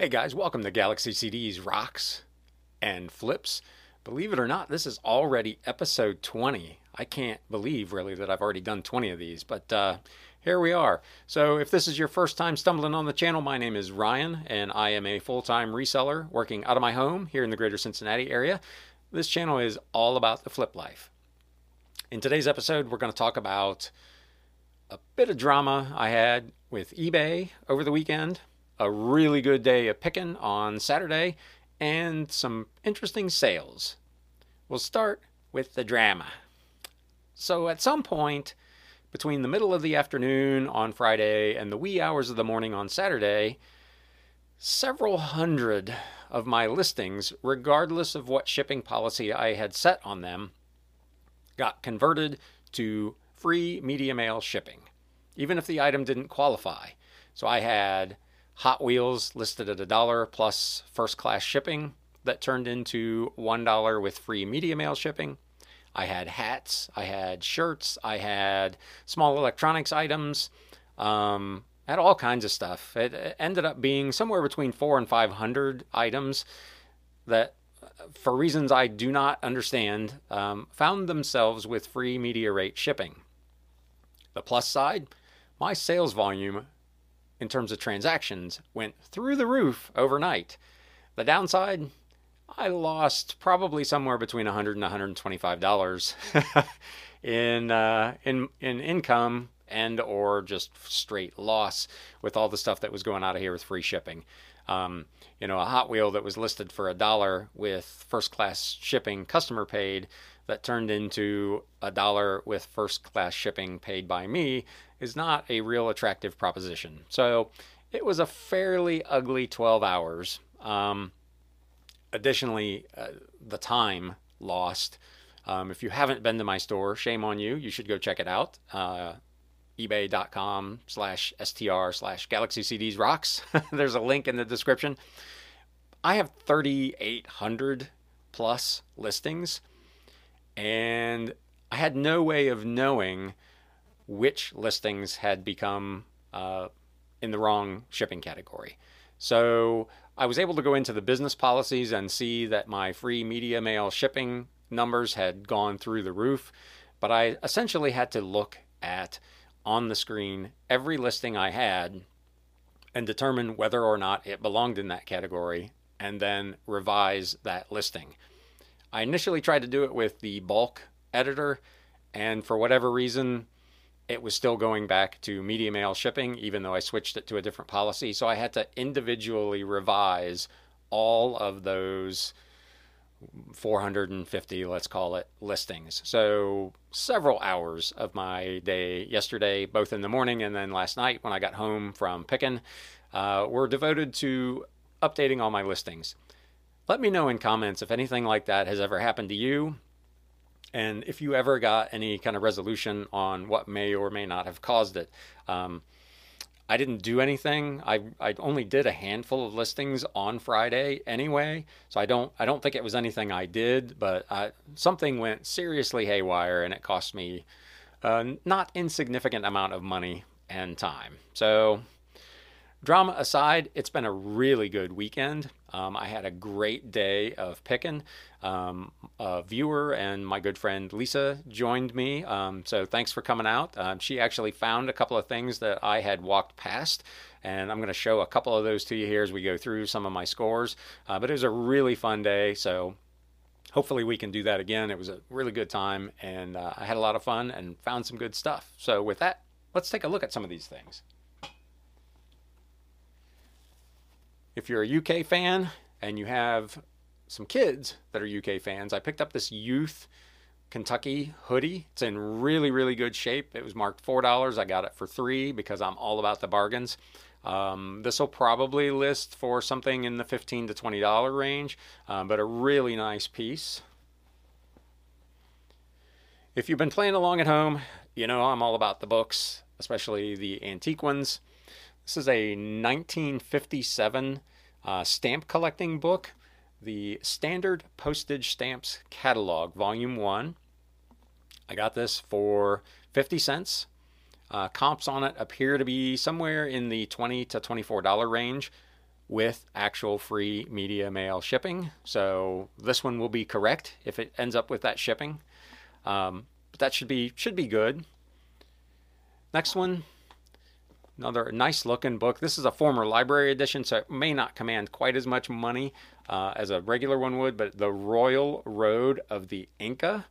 Hey guys, welcome to Galaxy CD's Rocks and Flips. Believe it or not, this is already episode 20. I can't believe really that I've already done 20 of these, but uh, here we are. So, if this is your first time stumbling on the channel, my name is Ryan, and I am a full time reseller working out of my home here in the greater Cincinnati area. This channel is all about the flip life. In today's episode, we're going to talk about a bit of drama I had with eBay over the weekend a really good day of picking on Saturday, and some interesting sales. We'll start with the drama. So, at some point between the middle of the afternoon on Friday and the wee hours of the morning on Saturday, several hundred of my listings, regardless of what shipping policy I had set on them, got converted to free media mail shipping, even if the item didn't qualify. So I had Hot Wheels listed at a dollar plus first class shipping that turned into $1 with free media mail shipping. I had hats, I had shirts, I had small electronics items, um, had all kinds of stuff. It ended up being somewhere between four and 500 items that, for reasons I do not understand, um, found themselves with free media rate shipping. The plus side, my sales volume in terms of transactions went through the roof overnight. The downside, I lost probably somewhere between 100 and 125 dollars in uh, in in income and or just straight loss with all the stuff that was going out of here with free shipping. Um, you know, a Hot Wheel that was listed for a dollar with first class shipping, customer paid, that turned into a dollar with first class shipping paid by me is not a real attractive proposition. So it was a fairly ugly 12 hours. Um, additionally, uh, the time lost. Um, if you haven't been to my store, shame on you. You should go check it out. Uh, ebay.com slash str slash galaxy cds rocks there's a link in the description i have 3800 plus listings and I had no way of knowing which listings had become uh, in the wrong shipping category. So I was able to go into the business policies and see that my free media mail shipping numbers had gone through the roof, but I essentially had to look at on the screen every listing I had and determine whether or not it belonged in that category and then revise that listing. I initially tried to do it with the bulk editor, and for whatever reason, it was still going back to media mail shipping, even though I switched it to a different policy. So I had to individually revise all of those 450, let's call it, listings. So several hours of my day yesterday, both in the morning and then last night when I got home from picking, uh, were devoted to updating all my listings. Let me know in comments if anything like that has ever happened to you. And if you ever got any kind of resolution on what may or may not have caused it. Um, I didn't do anything. I, I only did a handful of listings on Friday anyway, so I don't I don't think it was anything I did, but I, something went seriously haywire and it cost me a not insignificant amount of money and time. So Drama aside, it's been a really good weekend. Um, I had a great day of picking. Um, a viewer and my good friend Lisa joined me. Um, so thanks for coming out. Uh, she actually found a couple of things that I had walked past, and I'm going to show a couple of those to you here as we go through some of my scores. Uh, but it was a really fun day. So hopefully we can do that again. It was a really good time, and uh, I had a lot of fun and found some good stuff. So with that, let's take a look at some of these things. If you're a UK fan and you have some kids that are UK fans, I picked up this youth Kentucky hoodie. It's in really, really good shape. It was marked $4. I got it for three because I'm all about the bargains. Um, this will probably list for something in the 15 to $20 range, um, but a really nice piece. If you've been playing along at home, you know I'm all about the books, especially the antique ones. This is a 1957 uh, stamp collecting book, the Standard Postage Stamps Catalog, Volume 1. I got this for 50 cents. Uh, comps on it appear to be somewhere in the 20 to $24 range. with actual free media mail shipping. So this one will be correct if it ends up with that shipping. Um, but that should be should be good. Next one, another nice looking book. This is a former library edition, so it may not command quite as much money uh, as a regular one would. But the Royal Road of the Inca.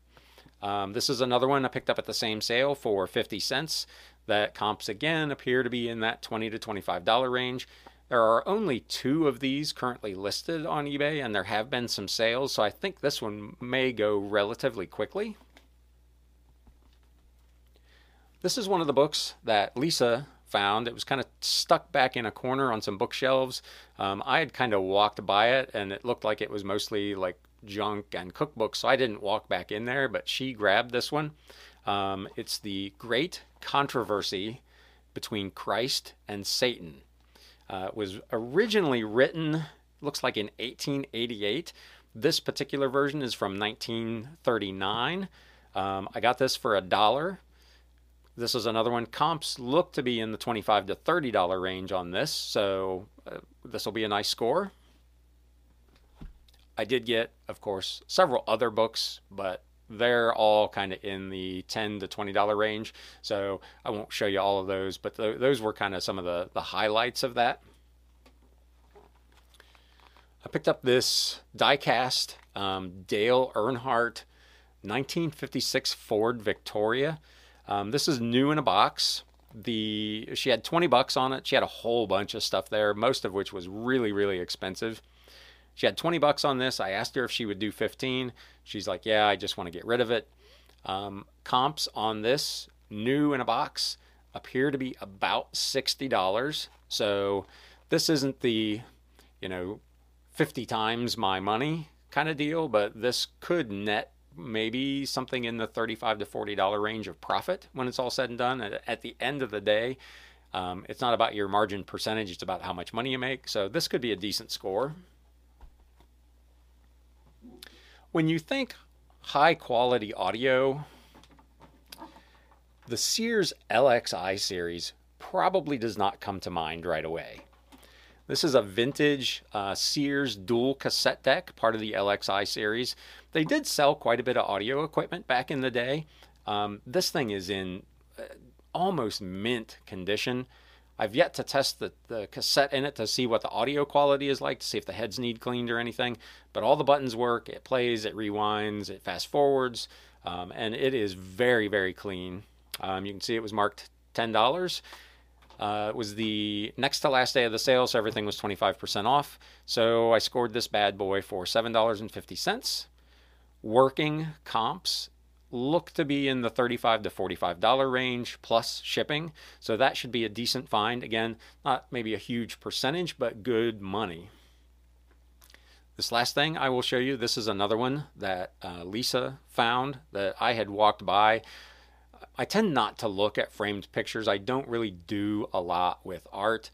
Um, this is another one I picked up at the same sale for 50 cents. That comps again appear to be in that 20 to 25 dollar range. There are only two of these currently listed on eBay, and there have been some sales, so I think this one may go relatively quickly. This is one of the books that Lisa found. It was kind of stuck back in a corner on some bookshelves. Um, I had kind of walked by it, and it looked like it was mostly like junk and cookbooks, so I didn't walk back in there, but she grabbed this one. Um, it's The Great Controversy Between Christ and Satan. Uh, was originally written, looks like in 1888. This particular version is from 1939. Um, I got this for a dollar. This is another one. Comps look to be in the 25 to $30 range on this, so uh, this will be a nice score. I did get, of course, several other books, but they're all kind of in the 10 to $20 range. So I won't show you all of those, but th- those were kind of some of the, the highlights of that. I picked up this diecast um, Dale Earnhardt 1956 Ford Victoria. Um, this is new in a box. The she had 20 bucks on it. She had a whole bunch of stuff there, most of which was really really expensive. She had 20 bucks on this. I asked her if she would do 15. She's like, "Yeah, I just want to get rid of it." Um, comps on this new in a box appear to be about $60. So this isn't the, you know, 50 times my money kind of deal, but this could net maybe something in the 35 to 40 dollar range of profit when it's all said and done. At, the end of the day um, it's not about your margin percentage it's about how much money you make. So this could be a decent score. When you think high quality audio the sears lxi series probably does not come to mind right away this is a vintage uh, Sears dual cassette deck, part of the LXI series. They did sell quite a bit of audio equipment back in the day. Um, this thing is in uh, almost mint condition. I've yet to test the, the cassette in it to see what the audio quality is like, to see if the heads need cleaned or anything. But all the buttons work. It plays, it rewinds, it fast forwards, um, and it is very, very clean. Um, you can see it was marked $10. Uh, it was the next to last day of the sale, so everything was 25% off. So I scored this bad boy for $7.50. Working comps look to be in the $35 to $45 range plus shipping. So that should be a decent find. Again, not maybe a huge percentage, but good money. This last thing I will show you, this is another one that uh, Lisa found that I had walked by I tend not to look at framed pictures. I don't really do a lot with art.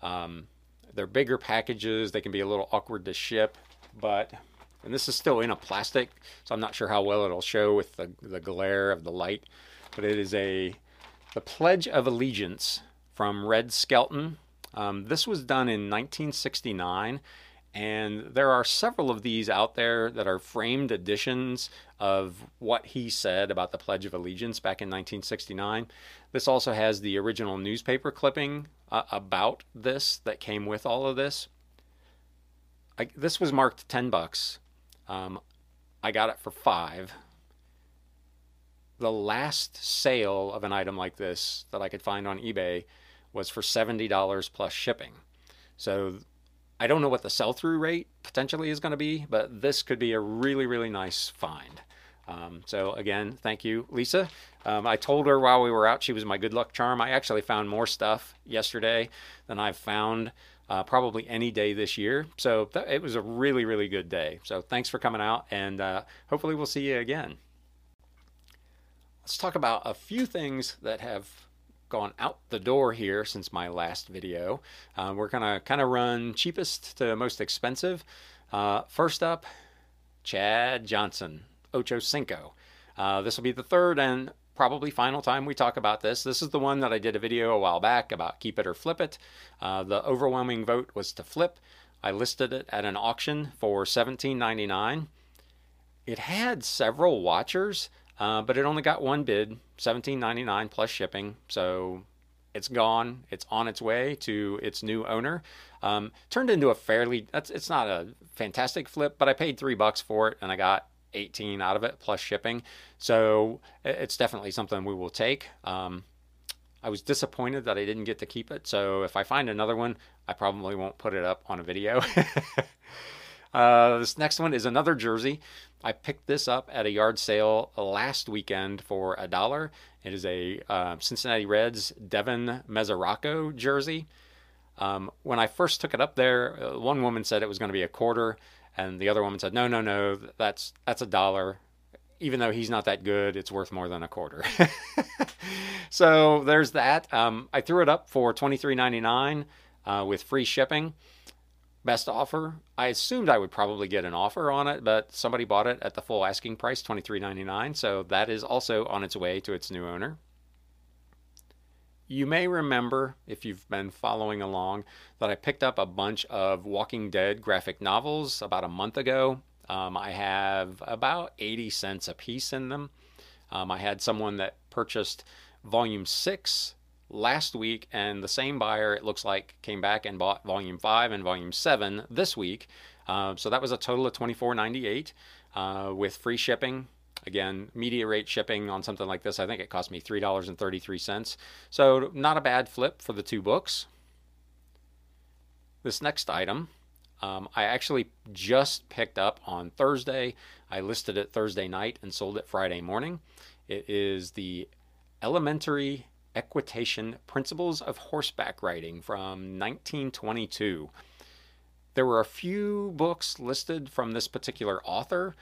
Um, they're bigger packages. They can be a little awkward to ship, but and this is still in a plastic, so I'm not sure how well it'll show with the, the glare of the light. But it is a the Pledge of Allegiance from Red Skelton. Um, this was done in 1969 and there are several of these out there that are framed editions of what he said about the Pledge of Allegiance back in 1969. This also has the original newspaper clipping uh, about this that came with all of this. I, this was marked 10 bucks. Um, I got it for five. The last sale of an item like this that I could find on eBay was for $70 plus shipping. So I don't know what the sell through rate potentially is going to be, but this could be a really, really nice find. Um, so, again, thank you, Lisa. Um, I told her while we were out she was my good luck charm. I actually found more stuff yesterday than I've found uh, probably any day this year. So, th- it was a really, really good day. So, thanks for coming out, and uh, hopefully, we'll see you again. Let's talk about a few things that have gone out the door here since my last video. Uh, we're going to kind of run cheapest to most expensive. Uh, first up, Chad Johnson, Ocho Cinco. Uh, this will be the third and probably final time we talk about this. This is the one that I did a video a while back about keep it or flip it. Uh, the overwhelming vote was to flip. I listed it at an auction for $17.99. It had several watchers, uh, but it only got one bid, $17.99 plus shipping. So it's gone. It's on its way to its new owner. Um, turned into a fairly. That's it's not a fantastic flip, but I paid three bucks for it, and I got 18 out of it plus shipping. So it's definitely something we will take. Um, I was disappointed that I didn't get to keep it. So if I find another one, I probably won't put it up on a video. uh, this next one is another jersey. I picked this up at a yard sale last weekend for a dollar. It is a uh, Cincinnati Reds Devin Mesoraco jersey. Um, when I first took it up there, uh, one woman said it was going to be a quarter, and the other woman said, "No, no, no, that's that's a dollar even though he's not that good, it's worth more than a quarter. so there's that. Um, I threw it up for $23.99 uh, with free shipping. Best offer. I assumed I would probably get an offer on it, but somebody bought it at the full asking price, $23.99. So that is also on its way to its new owner. You may remember, if you've been following along, that I picked up a bunch of Walking Dead graphic novels about a month ago. Um, I have about 80 cents a piece in them. Um, I had someone that purchased volume six last week, and the same buyer, it looks like, came back and bought volume five and volume seven this week. Uh, so that was a total of $24.98 uh, with free shipping. Again, media rate shipping on something like this, I think it cost me $3.33. So, not a bad flip for the two books. This next item um, I actually just picked up on Thursday. I listed it Thursday night and sold it Friday morning. It is the Elementary Equitation Principles of Horseback Riding from 1922. There were a few books listed from this particular author,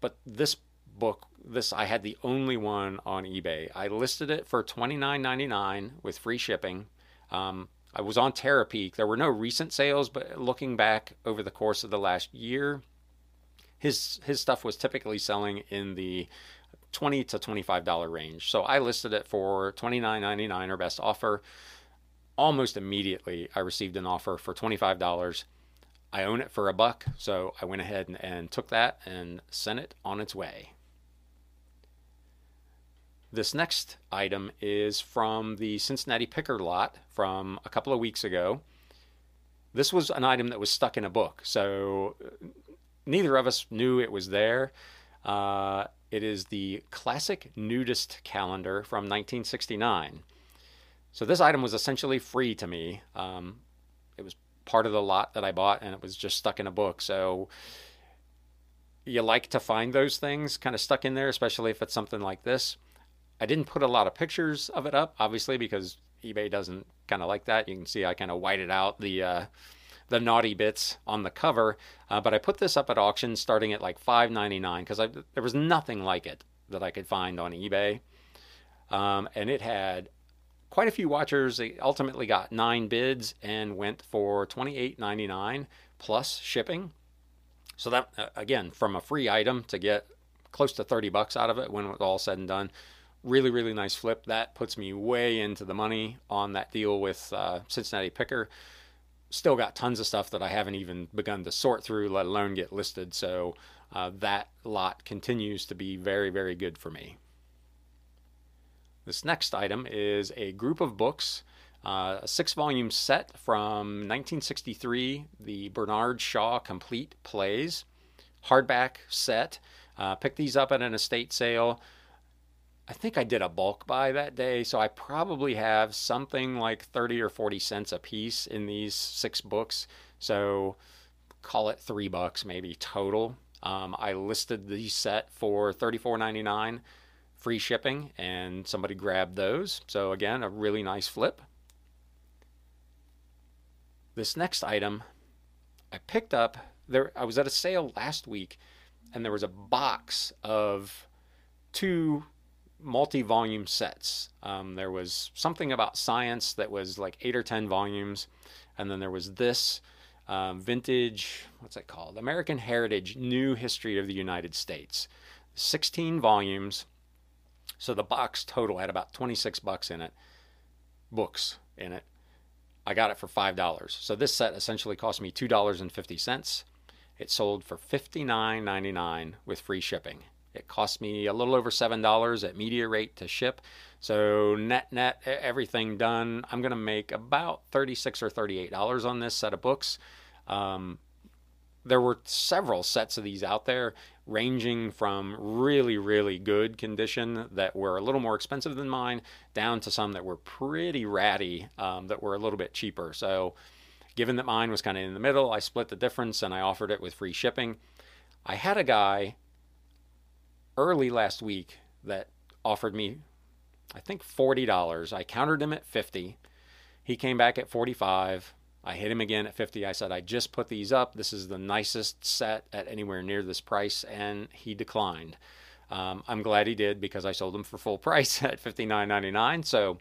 but this book, this I had the only one on eBay. I listed it for $29.99 with free shipping. Um, I was on Terapeak. There were no recent sales, but looking back over the course of the last year, his his stuff was typically selling in the 20 to 25 dollar range. So I listed it for 29.99 or best offer. Almost immediately, I received an offer for 25 dollars. I own it for a buck, so I went ahead and, and took that and sent it on its way. This next item is from the Cincinnati Picker lot from a couple of weeks ago. This was an item that was stuck in a book, so neither of us knew it was there. Uh, it is the Classic Nudist Calendar from 1969. So this item was essentially free to me. Um, it was part of the lot that I bought, and it was just stuck in a book. So you like to find those things kind of stuck in there, especially if it's something like this. I didn't put a lot of pictures of it up, obviously, because eBay doesn't kind of like that. You can see I kind of whited out the uh, the naughty bits on the cover, uh, but I put this up at auction starting at like $5.99 because there was nothing like it that I could find on eBay, um, and it had quite a few watchers. It ultimately got nine bids and went for $28.99 plus shipping. So that uh, again, from a free item to get close to 30 bucks out of it when it was all said and done really really nice flip that puts me way into the money on that deal with uh, cincinnati picker still got tons of stuff that i haven't even begun to sort through let alone get listed. So uh, that lot continues to be very very good for me. This next item is a group of books uh, a six volume set from 1963 the bernard shaw complete plays. Hardback set. Uh, picked these up at an estate sale I think I did a bulk buy that day, so I probably have something like 30 or 40 cents a piece in these six books. So call it three bucks maybe total. Um, I listed the set for $34.99 free shipping, and somebody grabbed those. So again, a really nice flip. This next item I picked up there I was at a sale last week and there was a box of two multi-volume sets. Um, there was something about science that was like eight or ten volumes, and then there was this um, vintage. What's it called? American Heritage: New History of the United States. Sixteen volumes. So the box total had about 26 bucks in it, books in it. I got it for $5. So this set essentially cost me $2.50. It sold for $59.99 with free shipping. It cost me a little over $7 at media rate to ship. So net net everything done, I'm going to make about 36 or $38 on this set of books. Um, there were several sets of these out there ranging from really really good condition that were a little more expensive than mine down to some that were pretty ratty um, that were a little bit cheaper so given that mine was kind of in the middle i split the difference and i offered it with free shipping i had a guy early last week that offered me i think $40 i countered him at 50 he came back at 45 I hit him again at 50. I said, I just put these up. This is the nicest set at anywhere near this price. And he declined. Um, I'm glad he did because I sold them for full price at $59.99. So,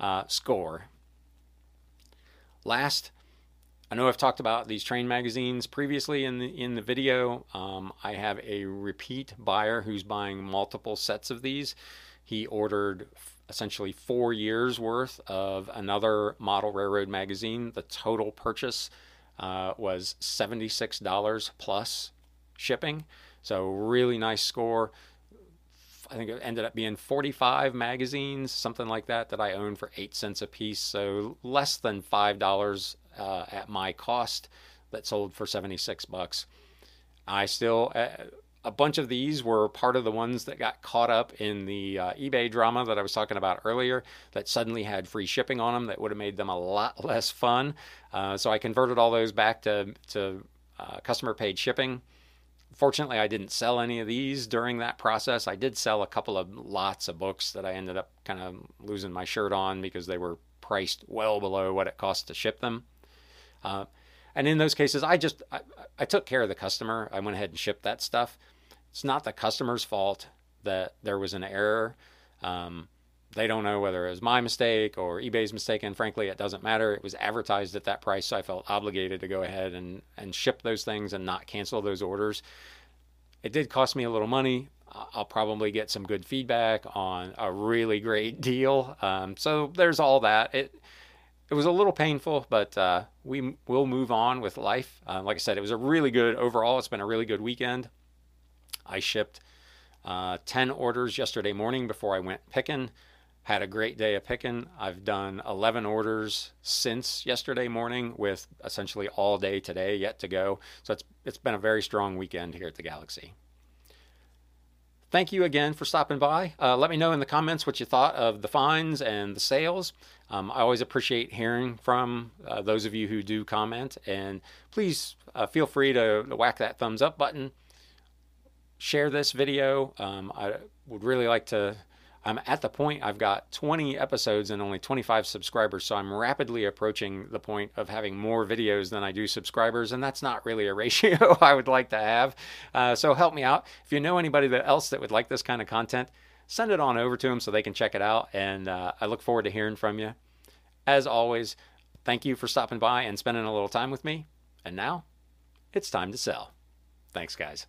uh, score. Last, I know I've talked about these train magazines previously in the in the video. Um, I have a repeat buyer who's buying multiple sets of these. He ordered essentially four years worth of another model railroad magazine. The total purchase uh, was $76 plus shipping. So, really nice score. I think it ended up being 45 magazines, something like that, that I owned for eight cents a piece. So, less than $5 uh, at my cost that sold for 76 bucks. I still, uh, a bunch of these were part of the ones that got caught up in the uh, eBay drama that I was talking about earlier that suddenly had free shipping on them that would have made them a lot less fun. Uh, so I converted all those back to, to uh, customer paid shipping. Fortunately, I didn't sell any of these during that process. I did sell a couple of lots of books that I ended up kind of losing my shirt on because they were priced well below what it cost to ship them. Uh, and in those cases, I just I, I took care of the customer. I went ahead and shipped that stuff. It's not the customer's fault that there was an error. Um, they don't know whether it was my mistake or eBay's mistake, and frankly, it doesn't matter. It was advertised at that price, so I felt obligated to go ahead and, and ship those things and not cancel those orders. It did cost me a little money. I'll probably get some good feedback on a really great deal. Um, so there's all that. It it was a little painful, but uh, we will move on with life. Uh, like I said, it was a really good overall. It's been a really good weekend. I shipped uh, 10 orders yesterday morning before I went picking. Had a great day of picking. I've done 11 orders since yesterday morning, with essentially all day today yet to go. So it's it's been a very strong weekend here at the Galaxy. Thank you again for stopping by. Uh, let me know in the comments what you thought of the finds and the sales. Um, I always appreciate hearing from uh, those of you who do comment, and please uh, feel free to, to whack that thumbs up button share this video. Um, I would really like to. I'm at the point I've got 20 episodes and only 25 subscribers, so I'm rapidly approaching the point of having more videos than I do subscribers, and that's not really a ratio I would like to have. Uh, so help me out. If you know anybody else that would like this kind of content, send it on over to them so they can check it out, and uh, I look forward to hearing from you. As always, thank you for stopping by and spending a little time with me. And now, it's time to sell. Thanks, guys.